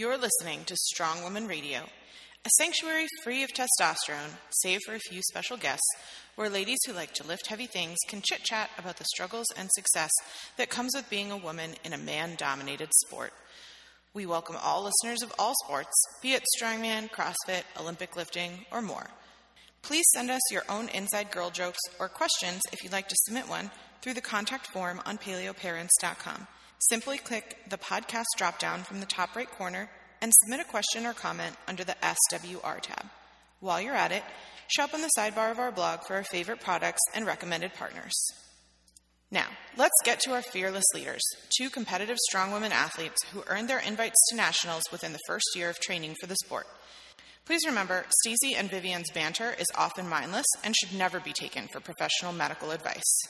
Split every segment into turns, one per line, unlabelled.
You're listening to Strong Woman Radio, a sanctuary free of testosterone, save for a few special guests, where ladies who like to lift heavy things can chit chat about the struggles and success that comes with being a woman in a man dominated sport. We welcome all listeners of all sports, be it strongman, CrossFit, Olympic lifting, or more. Please send us your own inside girl jokes or questions if you'd like to submit one through the contact form on paleoparents.com. Simply click the podcast dropdown from the top right corner and submit a question or comment under the SWR tab. While you're at it, shop on the sidebar of our blog for our favorite products and recommended partners. Now, let's get to our fearless leaders, two competitive strong women athletes who earned their invites to nationals within the first year of training for the sport. Please remember, Stacey and Vivian's banter is often mindless and should never be taken for professional medical advice.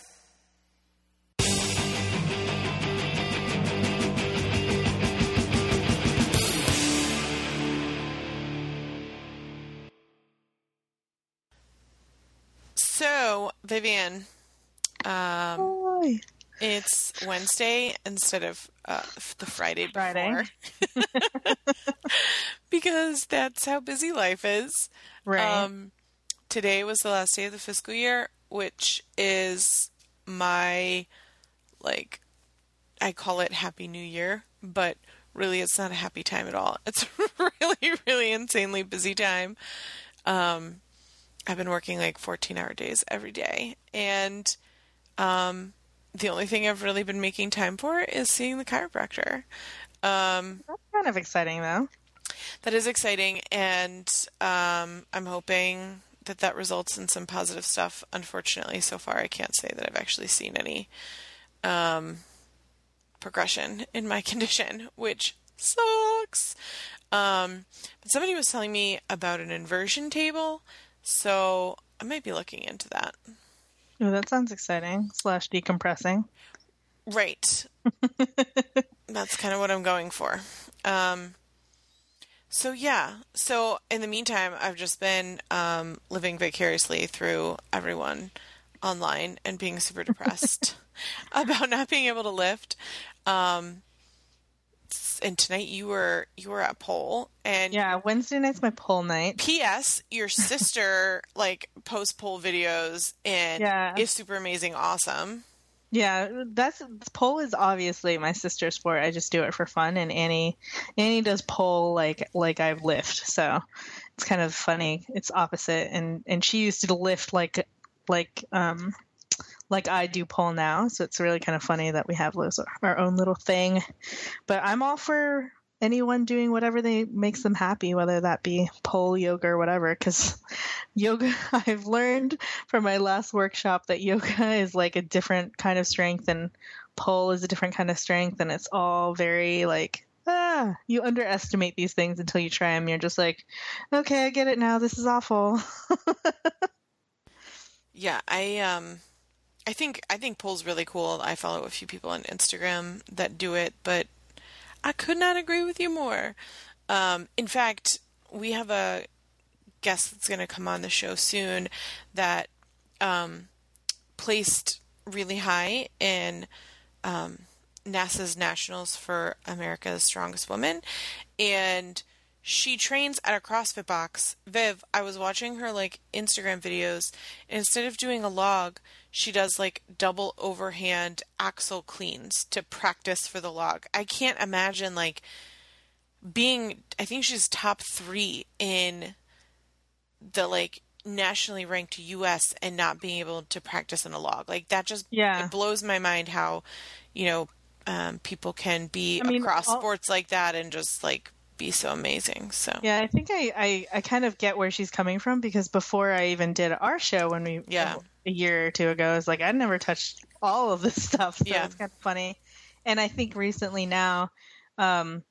Vivian, um,
Hi.
it's Wednesday instead of uh, the Friday before.
Friday.
because that's how busy life is.
Right.
Um, today was the last day of the fiscal year, which is my, like, I call it Happy New Year, but really it's not a happy time at all. It's a really, really insanely busy time. Um, I've been working like 14 hour days every day. And um, the only thing I've really been making time for is seeing the chiropractor. Um,
That's kind of exciting, though.
that is exciting. And um, I'm hoping that that results in some positive stuff. Unfortunately, so far, I can't say that I've actually seen any um, progression in my condition, which sucks. Um, but somebody was telling me about an inversion table, so I might be looking into that.
Oh, that sounds exciting. Slash decompressing.
Right. That's kind of what I'm going for. Um, so yeah. So in the meantime, I've just been um, living vicariously through everyone online and being super depressed about not being able to lift. Um, and tonight you were you were at pole and
Yeah, Wednesday night's my pull night.
P.S. Your sister like post pole videos and
Yeah.
is super amazing, awesome.
Yeah, that's pole is obviously my sister's sport. I just do it for fun, and Annie, Annie does pole like like I lift. So it's kind of funny. It's opposite, and and she used to lift like like um like I do pole now. So it's really kind of funny that we have our own little thing. But I'm all for anyone doing whatever they makes them happy, whether that be pole yoga or whatever. Because yoga, I've learned from my last workshop that yoga is like a different kind of strength, and pole is a different kind of strength, and it's all very like. Ah, you underestimate these things until you try them. You're just like, okay, I get it now. This is awful.
Yeah, I um I think I think pole's really cool. I follow a few people on Instagram that do it, but I could not agree with you more. Um, in fact, we have a guest that's going to come on the show soon that um, placed really high in um, NASA's Nationals for America's Strongest Woman, and she trains at a CrossFit box. Viv, I was watching her like Instagram videos, and instead of doing a log, she does like double overhand axle cleans to practice for the log. I can't imagine like being I think she's top 3 in the like nationally ranked US and not being able to practice in a log. Like that just
Yeah.
it blows my mind how, you know, um, people can be
I mean,
across
all-
sports like that and just like be so amazing. So
Yeah, I think I, I, I kind of get where she's coming from because before I even did our show when we
Yeah.
a year or two ago, I was like I'd never touched all of this stuff, so
Yeah.
it's kind of funny. And I think recently now, um,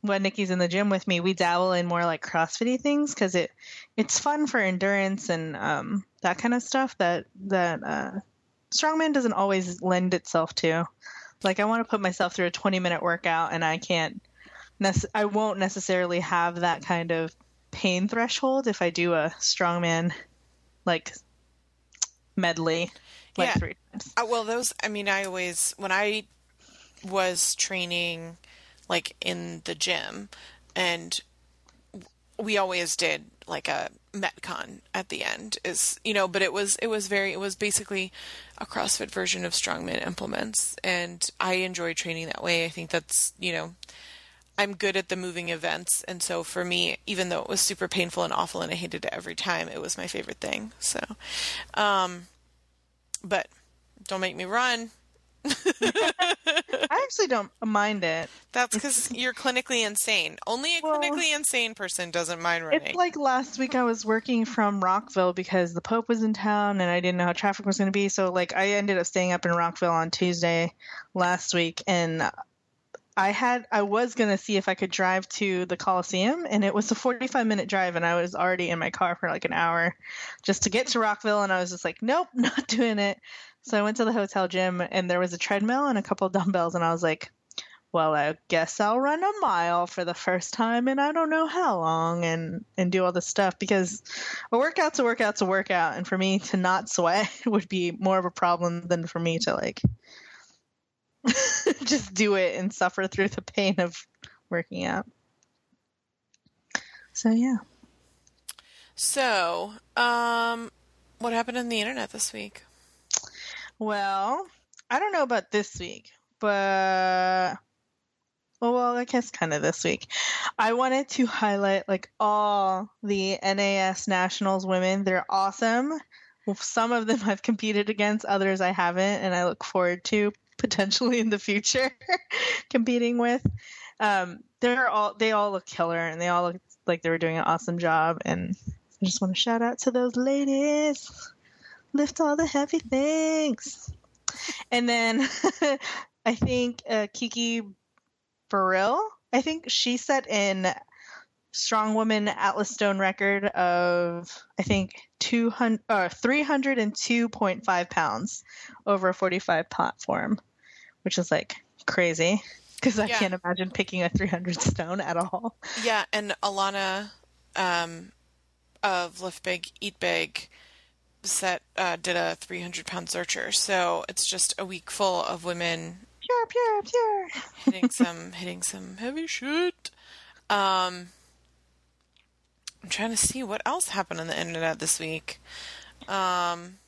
when Nikki's in the gym with me, we dabble in more like CrossFitty things because it it's fun for endurance and um, that kind of stuff that that uh, strongman doesn't always lend itself to. Like I want to put myself through a 20 minute workout and I can't nece- I won't necessarily have that kind of pain threshold if I do a strongman like medley like
Yeah.
three times.
Uh, well, those. I mean, I always when I was training, like in the gym, and we always did like a metcon at the end is you know but it was it was very it was basically a crossfit version of strongman implements and i enjoy training that way i think that's you know i'm good at the moving events and so for me even though it was super painful and awful and i hated it every time it was my favorite thing so um but don't make me run
I actually don't mind it.
That's because you're clinically insane. Only a
Well,
clinically insane person doesn't mind running.
It's like last week I was working from Rockville because the Pope was in town and I didn't know how traffic was going to be. So like I ended up staying up in Rockville on Tuesday last week and I had I was to see if I could drive to the Coliseum and it was a 45 minute drive and I was already in my car for like an hour just to get to Rockville and I was just like nope, not doing it. So I went to the hotel gym and there was a treadmill and a couple dumbbells and I was like well, I guess I'll run a mile for the first time and I don't know how long and and do all this stuff because a workout's a workout's a workout and for me to not sweat would be more of a problem than for me to like just do it and suffer through the pain of working out. So yeah.
so, um, what happened on the internet this week?
Well, I don't know about this week, but oh, well, I guess kind of this week. I wanted to highlight like all the NAS Nationals women. They're awesome. Some of them I've competed against, others I haven't, and I look forward to potentially in the future competing with. Um, they're all they all look killer, and they all look like they were doing an awesome job. And I just want to shout out to those ladies lift all the heavy things. And then I think uh, Kiki Burrill, I think she set in strong woman Atlas Stone record of I think 200 uh, 302.5 pounds over a 45 platform, which is like crazy because I
Yeah.
can't imagine picking a 300 stone at all.
Yeah, and Alana um, of Lift Big, Eat Big set uh, did a 300 pound Zercher. So it's just a week full of women
Pure, pure, pure.
hitting some hitting some heavy shit. Um, I'm trying to see what else happened on the internet this week. Um,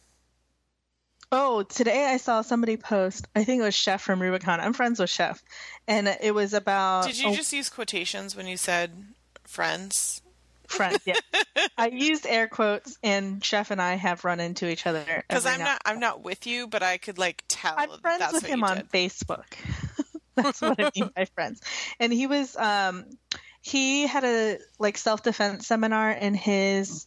Oh, today I saw somebody post. I think it was Chef from Rubicon. I'm friends with Chef, and it was about.
did you
a
just use quotations when you said friends?
friend? Yeah, I used air quotes, and Chef and I have run into each other
Because I'm
now-
not I'm not with you, but I could like tell.
I'm friends with him on. Facebook. That's what I mean by friends. And he was um he had a like self defense seminar in his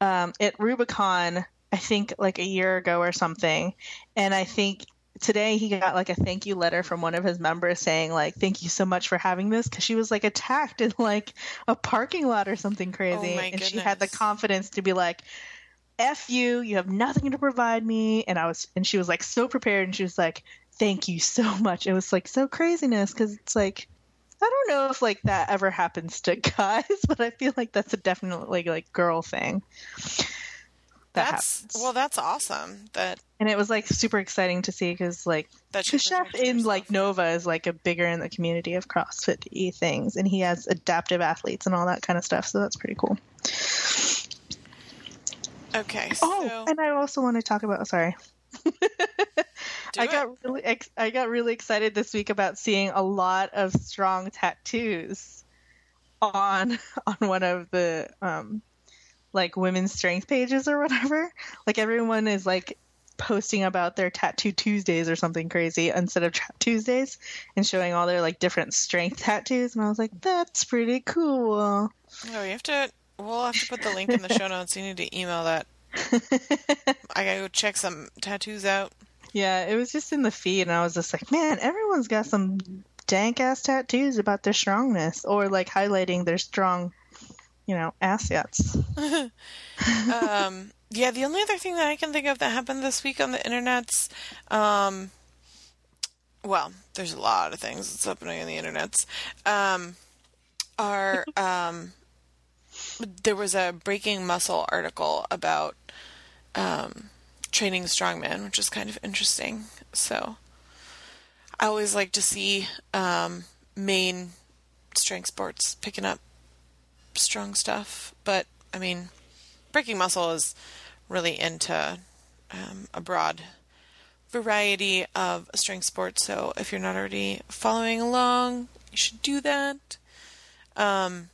um at Rubicon, I think like a year ago or something. And I think today he got like a thank you letter from one of his members saying like thank you so much for having this because she was like attacked in like a parking lot or something crazy
Oh
and she had the confidence to be like F you, you have nothing to provide me. And I was, and she was like so prepared and she was like, thank you so much. It was like so craziness because it's like, I don't know if like that ever happens to guys, but I feel like that's a definitely like girl thing. That
That's
happens.
well, that's awesome. That
and it was like super exciting to see because like
that
Chef in like. Nova is like a bigger in the community of CrossFit y things, and he has adaptive athletes and all that kind of stuff. So that's pretty cool.
Okay, oh, so
Oh, and I also want to talk about. Sorry, I
it.
got really ex- I got really excited this week about seeing a lot of strong tattoos on on one of the um like women's strength pages or whatever. Like everyone is like posting about their tattoo Tuesdays or something crazy instead of Chat Tuesdays and showing all their like different strength tattoos and I was like that's pretty cool.
No, you have to. We'll have to put the link in the show notes. You need to email that. I gotta go check some tattoos out.
Yeah, it was just in the feed, and I was just like, man, everyone's got some dank ass tattoos about their strongness, or like highlighting their strong, you know, assets.
um, yeah, the only other thing that I can think of that happened this week on the internet's, um, well, there's a lot of things that's happening on the internet's, um, are, um, there was a Breaking Muscle article about, um, training strongman, which is kind of interesting. So, I always like to see, um, main strength sports, picking up strong stuff. But I mean, Breaking Muscle is really into um, a broad variety of strength sports. So if you're not already following along, you should do that. Um,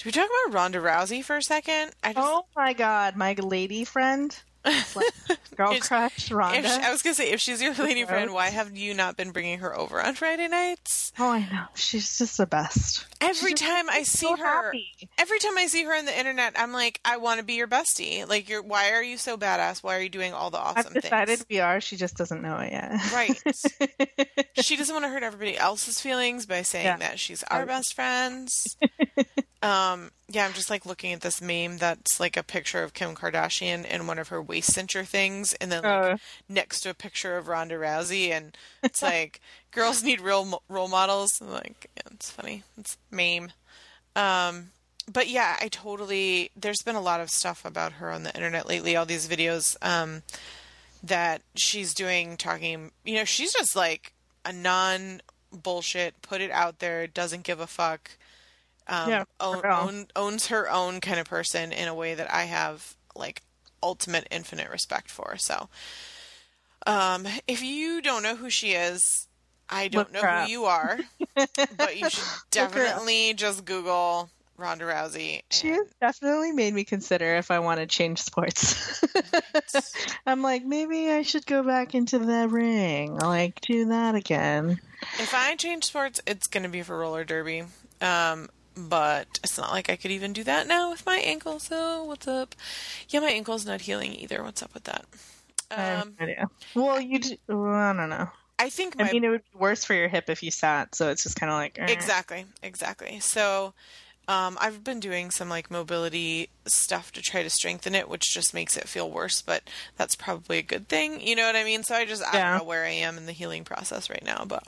do we talk about Ronda Rousey for a second?
I just, oh my god, my lady friend. Girl if, crush Ronda.
She, I was gonna say, if she's your lady friend, why have you not been bringing her over on Friday nights?
Oh, I know. She's just the best.
Every she's time I see so her, happy. every time I see her on the internet, I'm like, I want to be your bestie. Like, you're. Why are you so badass? Why are you doing all the awesome
I've decided
things?
we are. She just doesn't know it yet.
Right. she doesn't want to hurt everybody else's feelings by saying yeah. that she's our best friends. Um, yeah, I'm just like looking at this meme that's like a picture of Kim Kardashian in one of her waist cincher things, and then like uh. next to a picture of Ronda Rousey, and it's like girls need real role models. And like, yeah, it's funny. It's meme. Um, but yeah, I totally. There's been a lot of stuff about her on the internet lately. All these videos um, that she's doing, talking. You know, she's just like a non bullshit. Put it out there. Doesn't give a fuck um, yeah, own, own, owns her own kind of person in a way that I have like ultimate infinite respect for. So, um, if you don't know who she is, I don't Look know who you are, but you should definitely just Google Ronda Rousey. And...
She has definitely made me consider if I want to change sports. I'm like, maybe I should go back into the ring, like do that again.
If I change sports, it's going to be for roller derby. Um, but it's not like I could even do that now with my ankle. So what's up? Yeah, my ankle's not healing either. What's up with that?
Um, well, you. D- well, I don't know.
I think. My,
I mean, it would be worse for your hip if you sat. So it's just kind of like
eh. exactly, exactly. So. Um, I've been doing some like mobility stuff to try to strengthen it, which just makes it feel worse, but that's probably a good thing. You know what I mean? So I just I don't know where I am in the healing process right now, but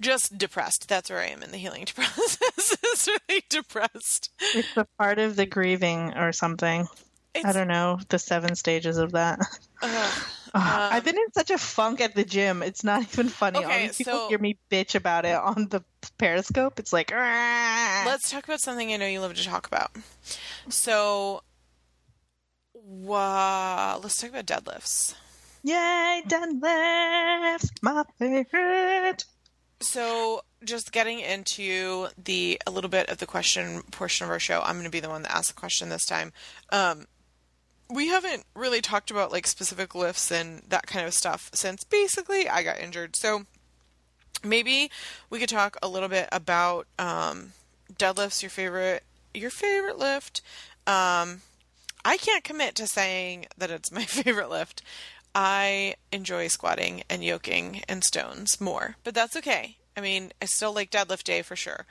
just depressed. That's where I am in the healing process. is really depressed.
It's a part of the grieving or something. It's, I don't know the seven stages of that. Uh, um, I've been in such a funk at the gym. It's not even funny. Okay, people so, hear me bitch about it on the Periscope. It's like, Argh.
let's talk about something I know you love to talk about. So, uh, let's talk about deadlifts.
Yay, deadlifts, my favorite.
So, just getting into the a little bit of the question portion of our show, I'm going to be the one that asks the question this time. Um, we haven't really talked about like specific lifts and that kind of stuff since basically I got injured. So maybe we could talk a little bit about um, deadlifts. Your favorite, your favorite lift. Um, I can't commit to saying that it's my favorite lift. I enjoy squatting and yoking and stones more, but that's okay. I mean, I still like deadlift day for sure.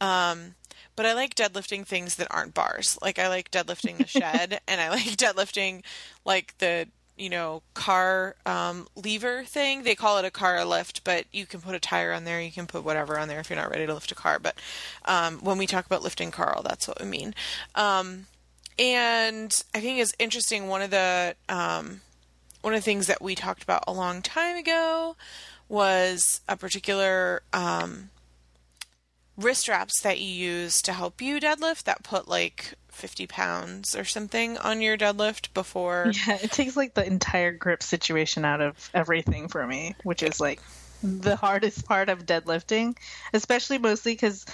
Um, but I like deadlifting things that aren't bars. Like I like deadlifting the shed and I like deadlifting like the, you know, car um, lever thing. They call it a car lift, but you can put a tire on there. You can put whatever on there if you're not ready to lift a car. But um, when we talk about lifting Carl, that's what we mean. Um, and I think it's interesting. One of the um, one of the things that we talked about a long time ago was a particular um, wrist straps that you use to help you deadlift that put like 50 pounds or something on your deadlift before.
Yeah, it takes like the entire grip situation out of everything for me, which is like the hardest part of deadlifting, especially mostly because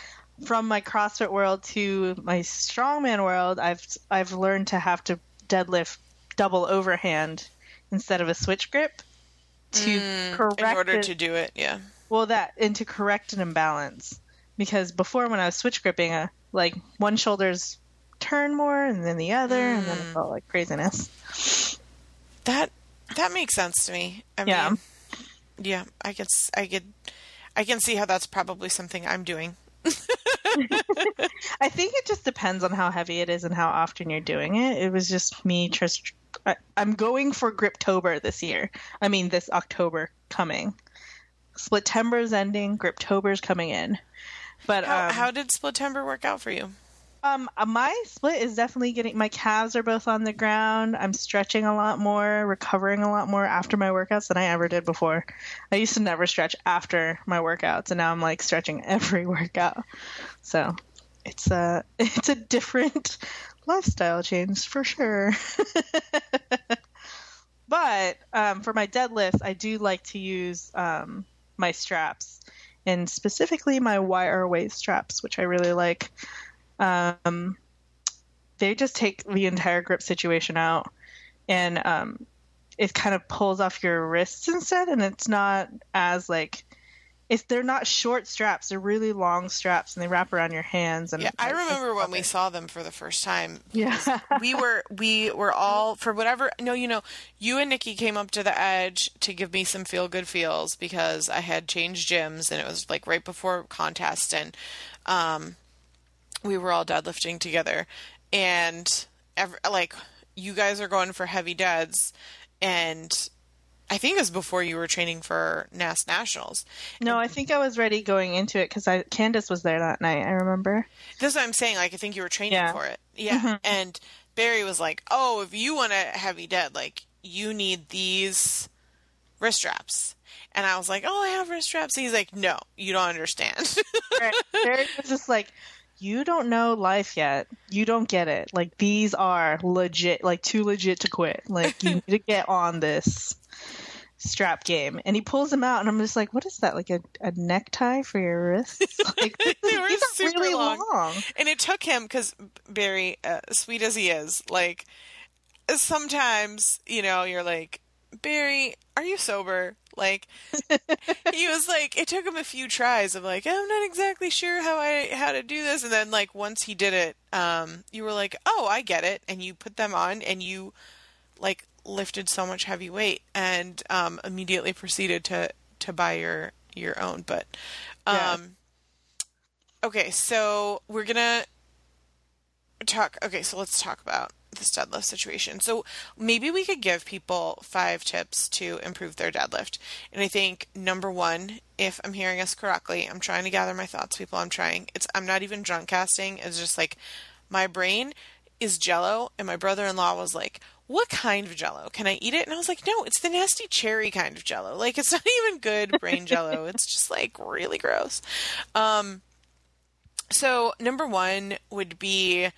from my CrossFit world to my strongman world, I've I've learned to have to deadlift double overhand instead of a switch grip to mm, correct in
order it, to do it. Yeah.
Well, that and to correct an imbalance because before when I was switch gripping, uh, like one shoulder's turn more and then the other, mm. and then it mm. felt like craziness.
That that makes sense to me. I yeah. Mean, yeah, I could I could I can see how that's probably something I'm doing.
I think it just depends on how heavy it is and how often you're doing it. It was just me just I, am going for Griptober this year. I mean, this October coming. Splittember's ending, Griptober's coming in. But
how,
um,
how did Splittember work out for you?
Um, uh, my split is definitely getting my calves are both on the ground. I'm stretching a lot more, recovering a lot more after my workouts than I ever did before. I used to never stretch after my workouts, and now I'm like stretching every workout. So it's a it's a different lifestyle change for sure. but um, for my deadlifts, I do like to use um, my straps, and specifically my wire waist straps, which I really like. Um, they just take the entire grip situation out, and um, it kind of pulls off your wrists instead, and it's not as like if they're not short straps, they're really long straps, and they wrap around your hands. And
yeah, I remember when we saw them for the first time.
Yeah,
we were we were all for whatever. No, you know, you and Nikki came up to the edge to give me some feel good feels because I had changed gyms, and it was like right before contest, and um, we were all deadlifting together, and every, like you guys are going for heavy deads, and I think it was before you were training for NAS Nationals.
No, I think I was ready going into it because I Candace was there that night. I remember.
That's what I'm saying. Like I think you were training
Yeah.
for it. Yeah.
Mhm.
And Barry was like, "Oh, if you want a heavy dead, like you need these wrist straps." And I was like, "Oh, I have wrist straps." And he's like, "No, you don't understand."
Right. Barry was just like, "You don't know life yet. You don't get it. Like these are legit, like too legit to quit. Like you need to get on this." strap game and he pulls them out and i'm just like what is that like a, a necktie for your wrists like this
They
is,
were
these are really
long.
long.
and it took him because Barry, uh, sweet as he is, like sometimes you know you're like Barry, are you sober? Like he was like, it took him a few tries of like, I'm not exactly sure how I how to do this, and then like once he did it, um, you were like, oh, I get it, and you put them on, and you like lifted so much heavy weight, and um, immediately proceeded to to buy your your own, but um.
Yeah.
Okay, so we're gonna talk. Okay, so let's talk about this deadlift situation. So maybe we could give people five tips to improve their deadlift. And I think number one, if I'm hearing us correctly, I'm trying to gather my thoughts, people. I'm trying. It's I'm not even drunk casting. It's just like my brain is jello, and my brother-in-law was like. What kind of jello? Can I eat it? And I was like, no, it's the nasty cherry kind of jello. Like, it's not even good brain jello. It's just like really gross. Um, so, number one would be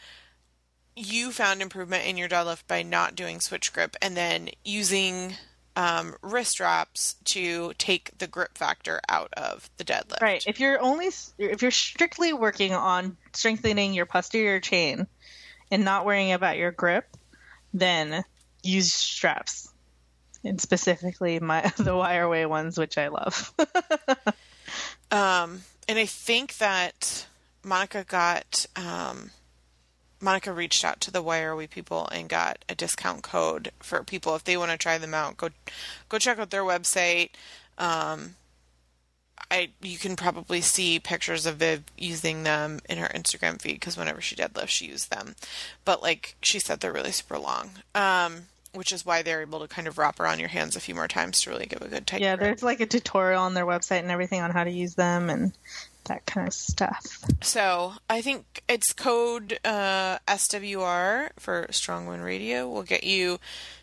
you found improvement in your deadlift by not doing switch grip and then using um, wrist straps to take the grip factor out of the deadlift.
Right. If you're only if you're strictly working on strengthening your posterior chain and not worrying about your grip, then use straps. And specifically my the wireway ones which I love.
Um, and I think that Monica got um, Monica reached out to the Wireway people and got a discount code for people if they want to try them out. Go go check out their website. Um, I you can probably see pictures of Viv using them in her Instagram feed because whenever she deadlifts, she used them. But like she said, they're really super long, um, which is why they're able to kind of wrap around your hands a few more times to really give a good tight
yeah,
grip.
there's like a tutorial on their website and everything on how to use them and that kind of stuff.
So I think it's code uh, SWR for Strong Woman Radio will get you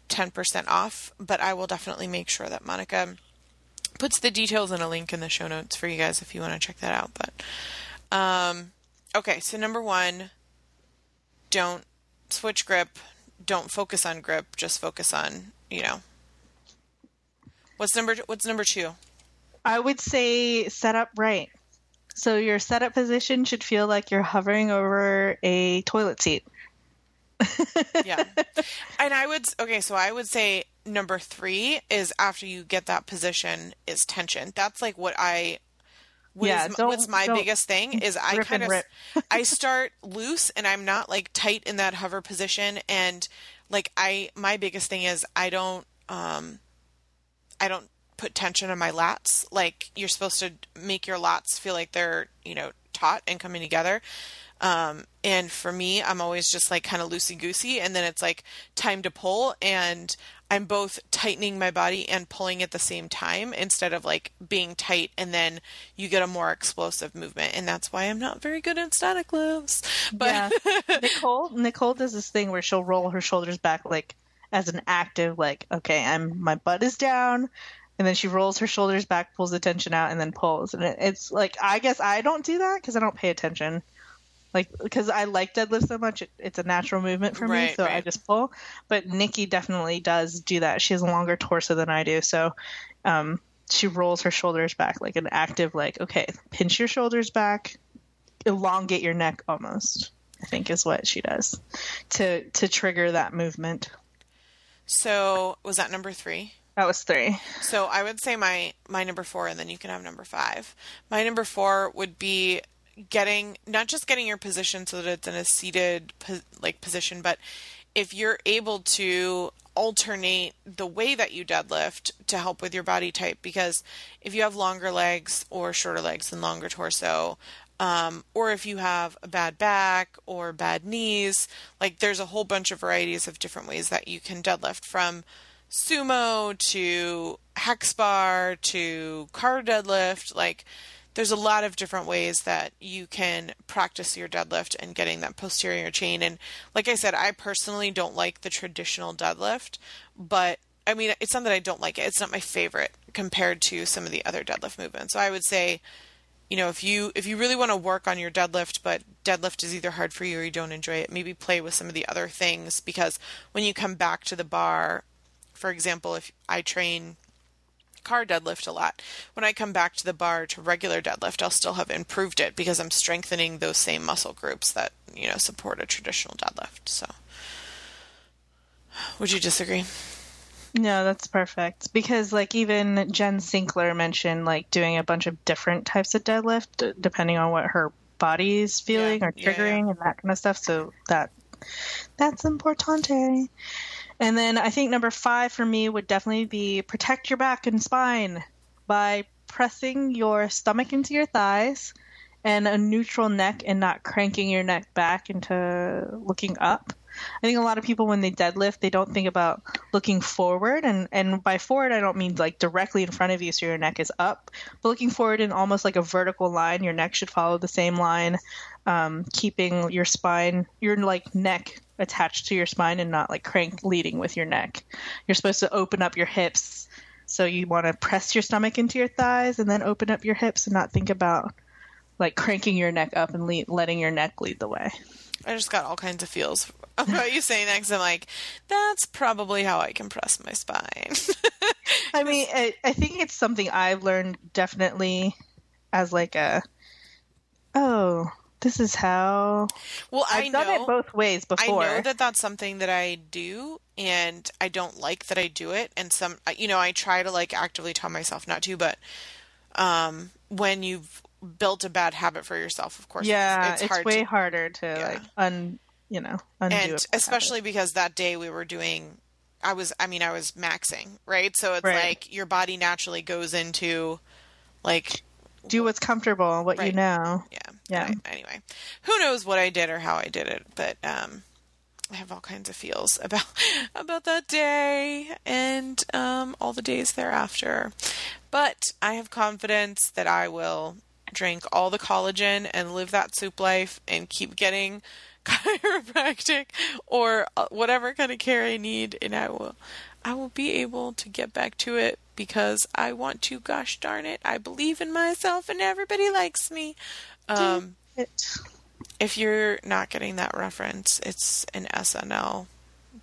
10% off, but I will definitely make sure that Monica puts the details in a link in the show notes for you guys if you want to check that out. But um, okay, so number one, don't switch grip, don't focus on grip, just focus on you know. What's number What's number two?
I would say set up right. So your setup position should feel like you're hovering over a toilet seat.
yeah. And I would okay, so I would say number 3 is after you get that position is tension. That's like what I what
Yeah,
is- what's my biggest thing is I kind of. I start loose and I'm not like tight in that hover position and like I my biggest thing is I don't um I don't put tension on my lats. Like you're supposed to make your lats feel like they're, you know, taut and coming together. Um, and for me, I'm always just like kind of loosey goosey, and then it's like time to pull, and I'm both tightening my body and pulling at the same time instead of like being tight, and then you get a more explosive movement, and that's why I'm not very good at static lifts. But
yeah. Nicole Nicole does this thing where she'll roll her shoulders back like as an active like okay I'm my butt is down and then she rolls her shoulders back pulls the tension out and then pulls. And it, it's like I guess I don't do that because I don't pay attention. Like because I like deadlift so much it, it's a natural movement for me
Right,
so I just pull. But Nikki definitely does do that. She has a longer torso than I do so um she rolls her shoulders back like an active like okay pinch your shoulders back elongate your neck almost I think is what she does to to trigger that movement.
so was that number three?
That was three.
So I would say my my number four, and then you can have number five. My number four would be getting not just getting your position so that it's in a seated like position, but if you're able to alternate the way that you deadlift to help with your body type, because if you have longer legs or shorter legs and longer torso. Um, or if you have a bad back or bad knees, like there's a whole bunch of varieties of different ways that you can deadlift from sumo to hex bar to car deadlift like there's a lot of different ways that you can practice your deadlift and getting that posterior chain. And like i said i personally don't like the traditional deadlift but i mean it's not that i don't like it. It's not my favorite compared to some of the other deadlift movements. So i would say you know if you if you really want to work on your deadlift but deadlift is either hard for you or you don't enjoy it maybe play with some of the other things because when you come back to the bar for example if i train car deadlift a lot when i come back to the bar to regular deadlift i'll still have improved it because i'm strengthening those same muscle groups that you know support a traditional deadlift so would you disagree
No, that's perfect. Because like even Jen Sinkler mentioned like doing a bunch of different types of deadlift depending on what her body's feeling
Yeah,
or
yeah, yeah.
triggering and that kind of stuff. So that that's importante. And then I think number five for me would definitely be protect your back and spine by pressing your stomach into your thighs and a neutral neck and not cranking your neck back into looking up. I think a lot of people when they deadlift, they don't think about looking forward, and and by forward I don't mean like directly in front of you, so your neck is up, but looking forward in almost like a vertical line. Your neck should follow the same line, um, keeping your spine, your like neck attached to your spine, and not like crank leading with your neck. You're supposed to open up your hips, so you want to press your stomach into your thighs, and then open up your hips, and not think about like cranking your neck up and lead, letting your neck lead the way.
I just got all kinds of feels about you saying that 'cause I'm like, that's probably how I compress my spine.
I mean, I, I think it's something I've learned definitely as like a, oh, this is how
well, I
I've done
know
it both ways before.
I know that that's something that I do, and I don't like that I do it. And some, you know, I try to like actively tell myself not to. But um, when you've built a bad habit for yourself, of course,
yeah,
it's,
it's,
hard
way
to.
harder to like un, you know, undo.
and especially because that day we were doing, I was, I mean, I was maxing, right? So it's
Right.
like your body naturally goes into, like,
do what's comfortable, what you know.
yeah,
Yeah.
I- anyway, who knows what I did or how I did it, but um, I have all kinds of feels about about that day and um, all the days thereafter. But I have confidence that I will drink all the collagen and live that soup life and keep getting chiropractic or uh, whatever kind of care I need, and I will. I will be able to get back to it because I want to. Gosh darn it! I believe in myself, and everybody likes me. Um, if you're not getting that reference, it's an SNL.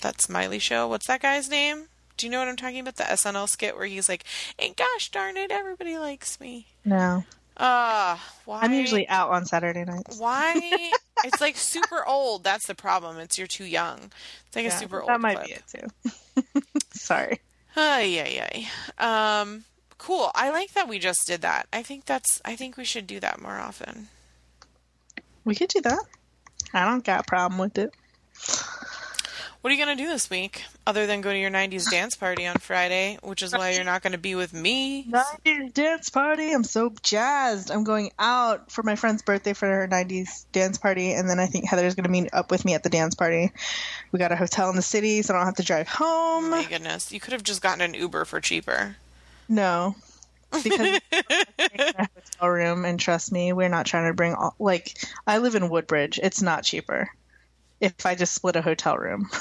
That Smiley show. What's that guy's name? Do you know what I'm talking about? The SNL skit where he's like, "And gosh darn it, everybody likes me."
no,
Ah, why?
I'm usually out on Saturday nights.
Why? it's like super old. That's the problem. It's you're too young. It's like a super old.
that might
clip.
be it too. Sorry.
Ay, ay, ay. Um, cool. I like that we just did that. I think that's. I think we should do that more often.
We could do that. I don't got a problem with it.
What are you going to do this week other than go to your 90s dance party on Friday, which is why you're not going to be with me?
90s dance party. I'm so jazzed. I'm going out for my friend's birthday for her 90s dance party, and then I think Heather's going to meet up with me at the dance party. We got a hotel in the city, so I don't have to drive home.
My goodness. You could have just gotten an Uber for cheaper.
No. Because a hotel room, and trust me, we're not trying to bring all. Like, I live in Woodbridge. It's not cheaper if I just split a hotel room.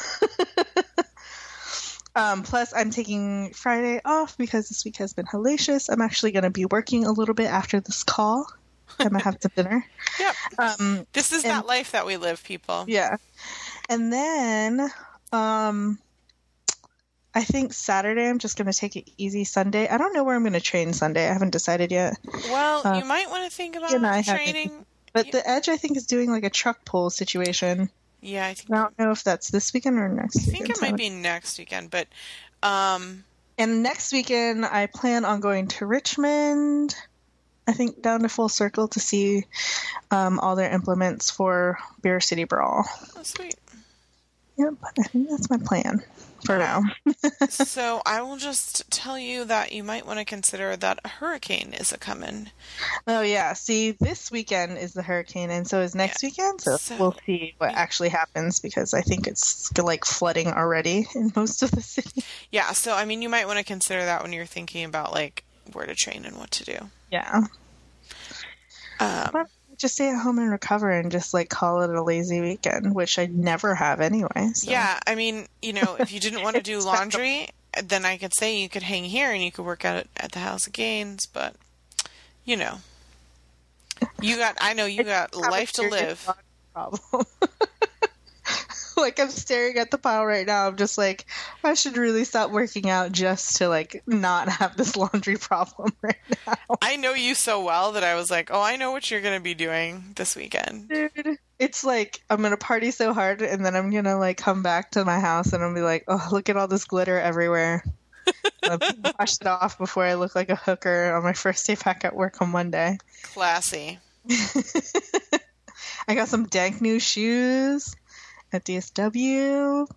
um, plus, I'm taking Friday off because this week has been hellacious. I'm actually going to be working a little bit after this call. I might have to dinner.
Yep.
Um,
This is
And-
that life that we live, people.
yeah. And then um I think Saturday I'm just going to take it easy Sunday. I don't know where I'm going to train Sunday. I haven't decided yet.
Well,
Uh,
you might want to think about
I haven't-
training.
But the Edge I think is doing like a truck pull situation.
Yeah, I think,
I don't know if that's this weekend or next
I think
weekend.
it might
so-
be next weekend, but um,
And next weekend I plan on going to Richmond. I think down to Full Circle to see um, all their implements for Beer City Brawl.
oh, sweet.
Yep, I think that's my plan for now.
so I will just tell you that you might want to consider that a hurricane is a coming.
Oh yeah, see, this weekend is the hurricane, and so is next weekend. So,
So-
we'll see what actually happens because I think it's like flooding already in most of the city.
Yeah, so I mean, you might want to consider that when you're thinking about like where to train and what to do.
Yeah,
Um,
but just stay at home and recover, and just like call it a lazy weekend, which I never have anyway. So.
Yeah, I mean, you know, if you didn't want to do laundry, then I could say you could hang here and you could work out at the House of Gaines, but you know, you got. I know you got life to live.
Problem. like I'm staring at the pile right now. I'm just like, I should really stop working out just to like not have this laundry problem right now.
I know you so well that I was like, oh, I know what you're going to be doing this weekend.
dude it's like i'm gonna party so hard and then i'm gonna like come back to my house and i'll be like oh look at all this glitter everywhere wash it off before i look like a hooker on my first day back at work on monday
Classy.
i got some dank new shoes at dsw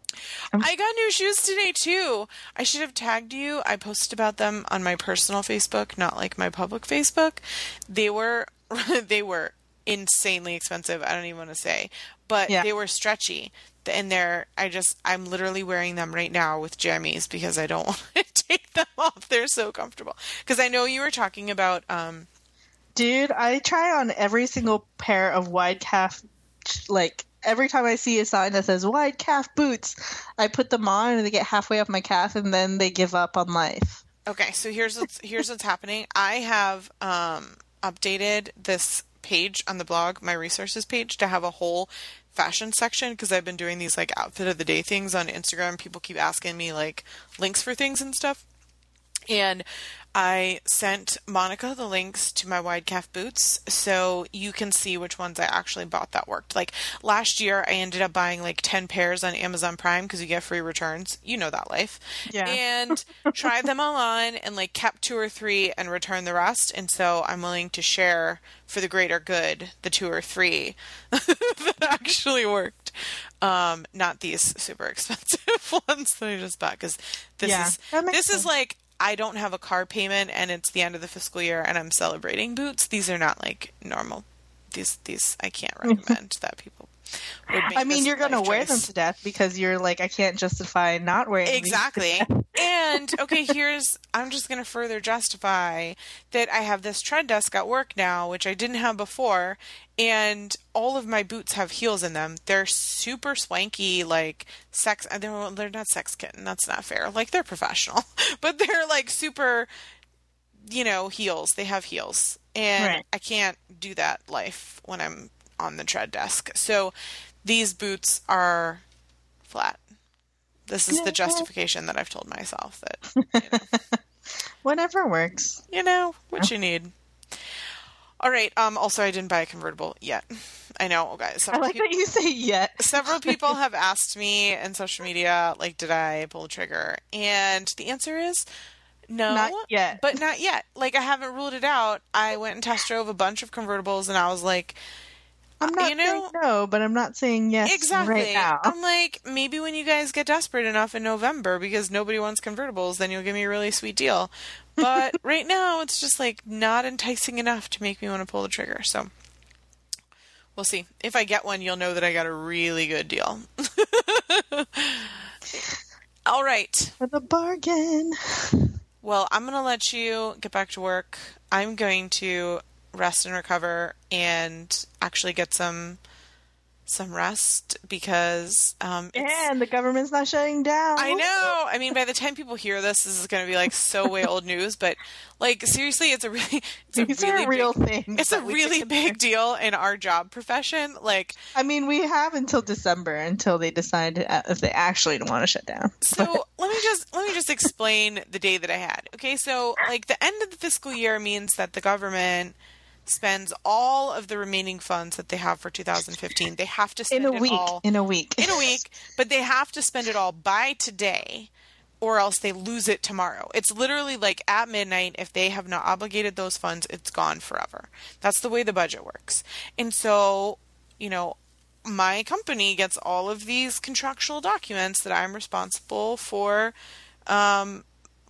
I got new shoes today too. I should have tagged you. I posted about them on my personal Facebook, not like my public Facebook. They were they were insanely expensive. I don't even want to say, but
Yeah.
they were stretchy. And they're I just I'm literally wearing them right now with jammies because I don't want to take them off. They're so comfortable. Because I know you were talking about um
dude i try on every single pair of wide calf like every time i see a sign that says wide calf boots i put them on and they get halfway up my calf and then they give up on life
Okay, so here's what's here's what's happening. I have um, updated this page on the blog, my resources page, to have a whole fashion section because I've been doing these like outfit of the day things on Instagram. People keep asking me like links for things and stuff. And I sent Monica the links to my wide calf boots so you can see which ones I actually bought that worked. Like last year, I ended up buying like 10 pairs on Amazon Prime because you get free returns. You know that life.
Yeah.
And tried them all on and like kept two or three and returned the rest. And so I'm willing to share for the greater good the two or three that actually worked. Um, not these super expensive ones that I just bought because this
Yeah,
is this is like I don't have a car payment and it's the end of the fiscal year and I'm celebrating boots. These are not like normal. These these I can't recommend that people
I mean, you're gonna wear
choice.
them to death because you're like, I can't justify not wearing.
Exactly. and okay, here's I'm just going to further justify that I have this tread desk at work now, which I didn't have before, and all of my boots have heels in them. They're super swanky, like sex. uh, They're they're not sex kitten. That's not fair. Like they're professional, but they're like super. You know, heels. They have heels, and
Right.
I can't do that life when I'm on the tread desk. So these boots are flat. This is the justification that I've told myself that you know,
Whatever works.
you know what you need. All right. Um. Also, I didn't buy a convertible yet. I know, guys.
I like that you say yet.
several people have asked me in social media, like, did I pull the trigger? And the answer is no,
Not yet.
But not yet. Like, I haven't ruled it out. I went and test drove a bunch of convertibles, and I was like,
I'm uh, not
you know,
saying no, but I'm not saying yes
exactly.
right now.
I'm like, maybe when you guys get desperate enough in November because nobody wants convertibles, then you'll give me a really sweet deal. But right now, it's just like not enticing enough to make me want to pull the trigger. So we'll see. If I get one, you'll know that I got a really good deal. All right.
For the bargain.
Well, I'm going to let you get back to work. I'm going to rest and recover and actually get some some rest because um
And the government's not shutting down.
I know. I mean, by the time people hear this, this is going to be like so way old news. But like, seriously, it's a really, it's a really
real
big,
things.
It's a really big deal in our job profession. Like,
I mean, we have until December until they decide uh, if they actually want to shut down.
so let me just let me just explain the day that I had. Okay, so like the end of the fiscal year means that the government spends all of the remaining funds that they have for 2015. They have to spend
in a
it
week.
all
In a week.
in a week, but they have to spend it all by today or else they lose it tomorrow. It's literally like at midnight if they have not obligated those funds, it's gone forever. That's the way the budget works. And so, you know, my company gets all of these contractual documents that I'm responsible for um,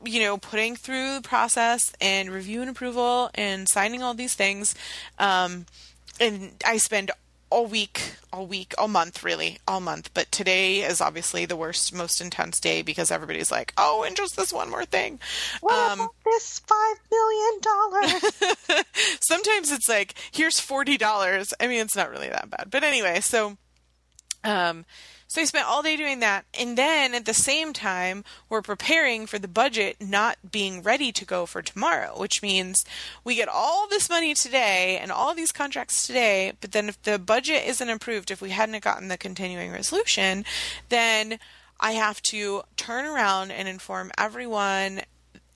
you know, putting through the process and review and approval and signing all these things. Um, and I spend all week, all week, all month, really, all month. But today is obviously the worst, most intense day because everybody's like, oh, and just this one more thing.
What
Um,
about this five million dollars?
sometimes it's like here's forty dollars. I mean, it's not really that bad, but anyway. So, um, so I spent all day doing that, and then at the same time, we're preparing for the budget not being ready to go for tomorrow, which means we get all this money today and all these contracts today. But then, if the budget isn't approved, if we hadn't gotten the continuing resolution, then I have to turn around and inform everyone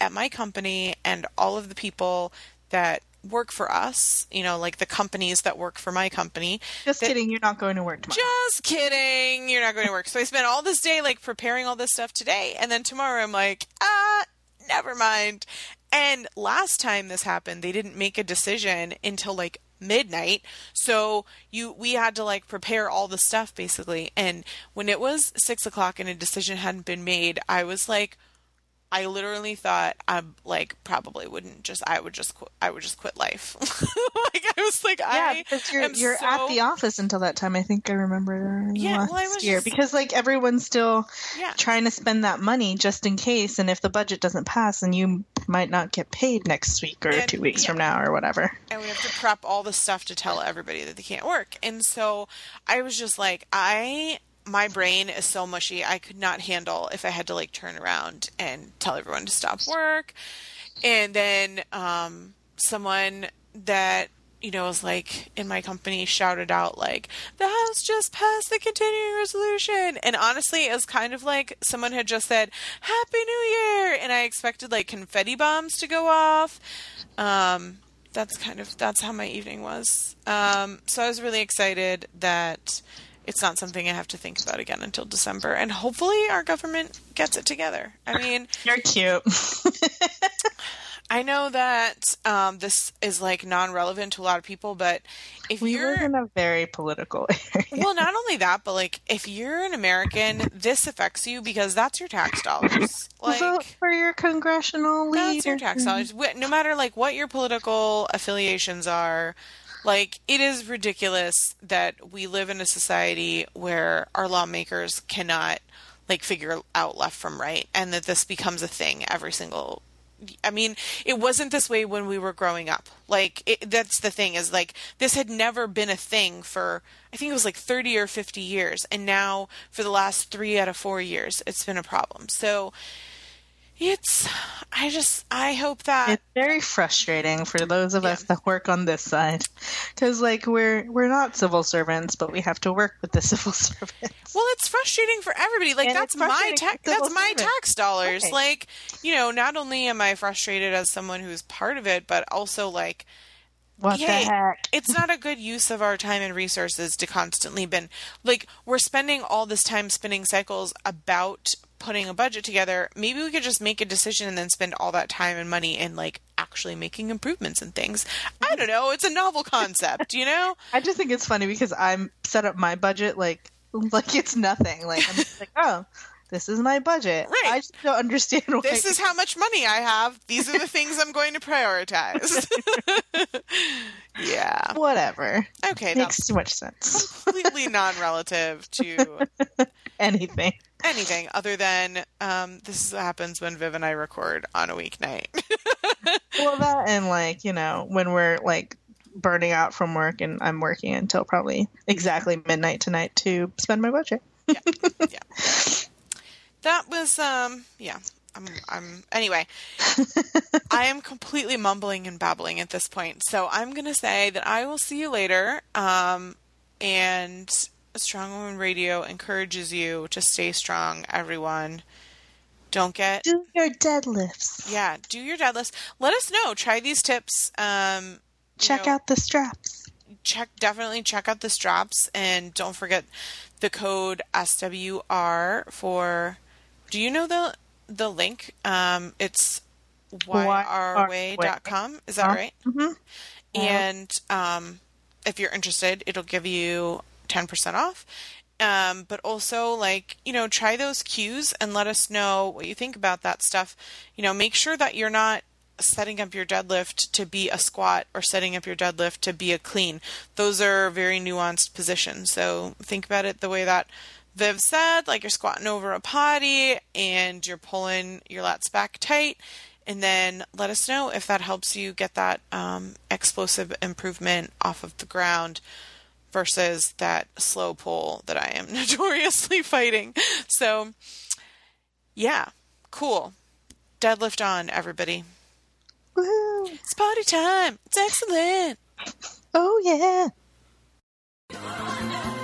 at my company and all of the people that work for us, you know, like the companies that work for my company.
Just
that-
kidding. You're not going to work tomorrow.
Just kidding. You're not going to work. So I spent all this day like preparing all this stuff today. And then tomorrow I'm like, ah, never mind. And last time this happened, they didn't make a decision until like midnight. So you, we had to like prepare all the stuff basically. And when it was six o'clock and a decision hadn't been made, I was like, I literally thought I'm like probably wouldn't just I would just qu- I would just quit life. like I was like
yeah,
I
because you're you're
so,
at the office until that time. I think I remember
Yeah,
last
well, I was
year
just-
because like everyone's still
yeah
trying to spend that money just in case, and if the budget doesn't pass, then you might not get paid next week or
And-
two weeks
yeah.
from now or whatever.
and we have to prep all the stuff to tell everybody that they can't work. And so I was just like, I my brain is so mushy. I could not handle if I had to like turn around and tell everyone to stop work. And then um someone that you know, was like in my company shouted out like the house just passed the continuing resolution and honestly it was kind of like someone had just said happy new year and I expected like confetti bombs to go off um that's kind of that's how my evening was. Um, so I was really excited that it's not something I have to think about again until December, and hopefully our government gets it together. I mean,
You're cute.
I know that um, this is like non-relevant to a lot of people, but if
we
you're
in a very political area.
well, not only that, but like if you're an American, this affects you because that's your tax dollars. Like
Vote for your congressional leader.
That's your tax dollars. No matter like what your political affiliations are, like it is ridiculous that we live in a society where our lawmakers cannot like figure out left from right, and that this becomes a thing every single. I mean, it wasn't this way when we were growing up. Like it, that's the thing is like this had never been a thing for I think it was like 30 or 50 years and now for the last 3 out of 4 years it's been a problem. So it's I just I hope that
It's very frustrating for those of us that work on this side, because like we're we're not civil servants, but we have to work with the civil servants.
Well, it's frustrating for everybody. Like
And
that's my
for
That's my tax dollars.
Right.
Like you know, not only am I frustrated as someone who's part of it, but also like
What the heck?
it's not a good use of our time and resources to constantly been like we're spending all this time spinning cycles about putting a budget together maybe we could just make a decision and then spend all that time and money in like actually making improvements and things. I don't know. It's a novel concept, you know?
I just think it's funny because I'm set up my budget like like it's nothing. Like I'm just like, oh, this is my budget.
Right.
I just don't understand why.
This is how much money I have. These are the things I'm going to prioritize. yeah.
whatever.
Okay,
Makes too much sense.
completely non-relative to
Anything.
anything other than um, this is what happens when Viv and I record on a weeknight.
Well, that and like you know when we're like burning out from work and I'm working until probably exactly midnight tonight to spend my budget.
That was um yeah. I'm I'm anyway. I am completely mumbling and babbling at this point. So I'm going to say that I will see you later. Um and Strong Woman Radio encourages you to stay strong, everyone. Don't get
Do your deadlifts.
yeah, do your deadlifts. Let us know. Try these tips. Um
Check
know,
out the straps.
check definitely check out the straps and don't forget the code SWR for do you know the the link? Um it's yrway.com. Is that right?
Mhm.
And um if you're interested, it'll give you 10% off. Um, but also like, you know, try those cues and let us know what you think about that stuff. You know, make sure that you're not setting up your deadlift to be a squat or setting up your deadlift to be a clean. Those are very nuanced positions. So think about it the way that Viv said, like you're squatting over a potty and you're pulling your lats back tight. And then let us know if that helps you get that um, explosive improvement off of the ground versus that slow pull that I am notoriously fighting. So, yeah, cool. Deadlift on, everybody.
Woohoo.
It's party time. It's excellent.
Oh yeah.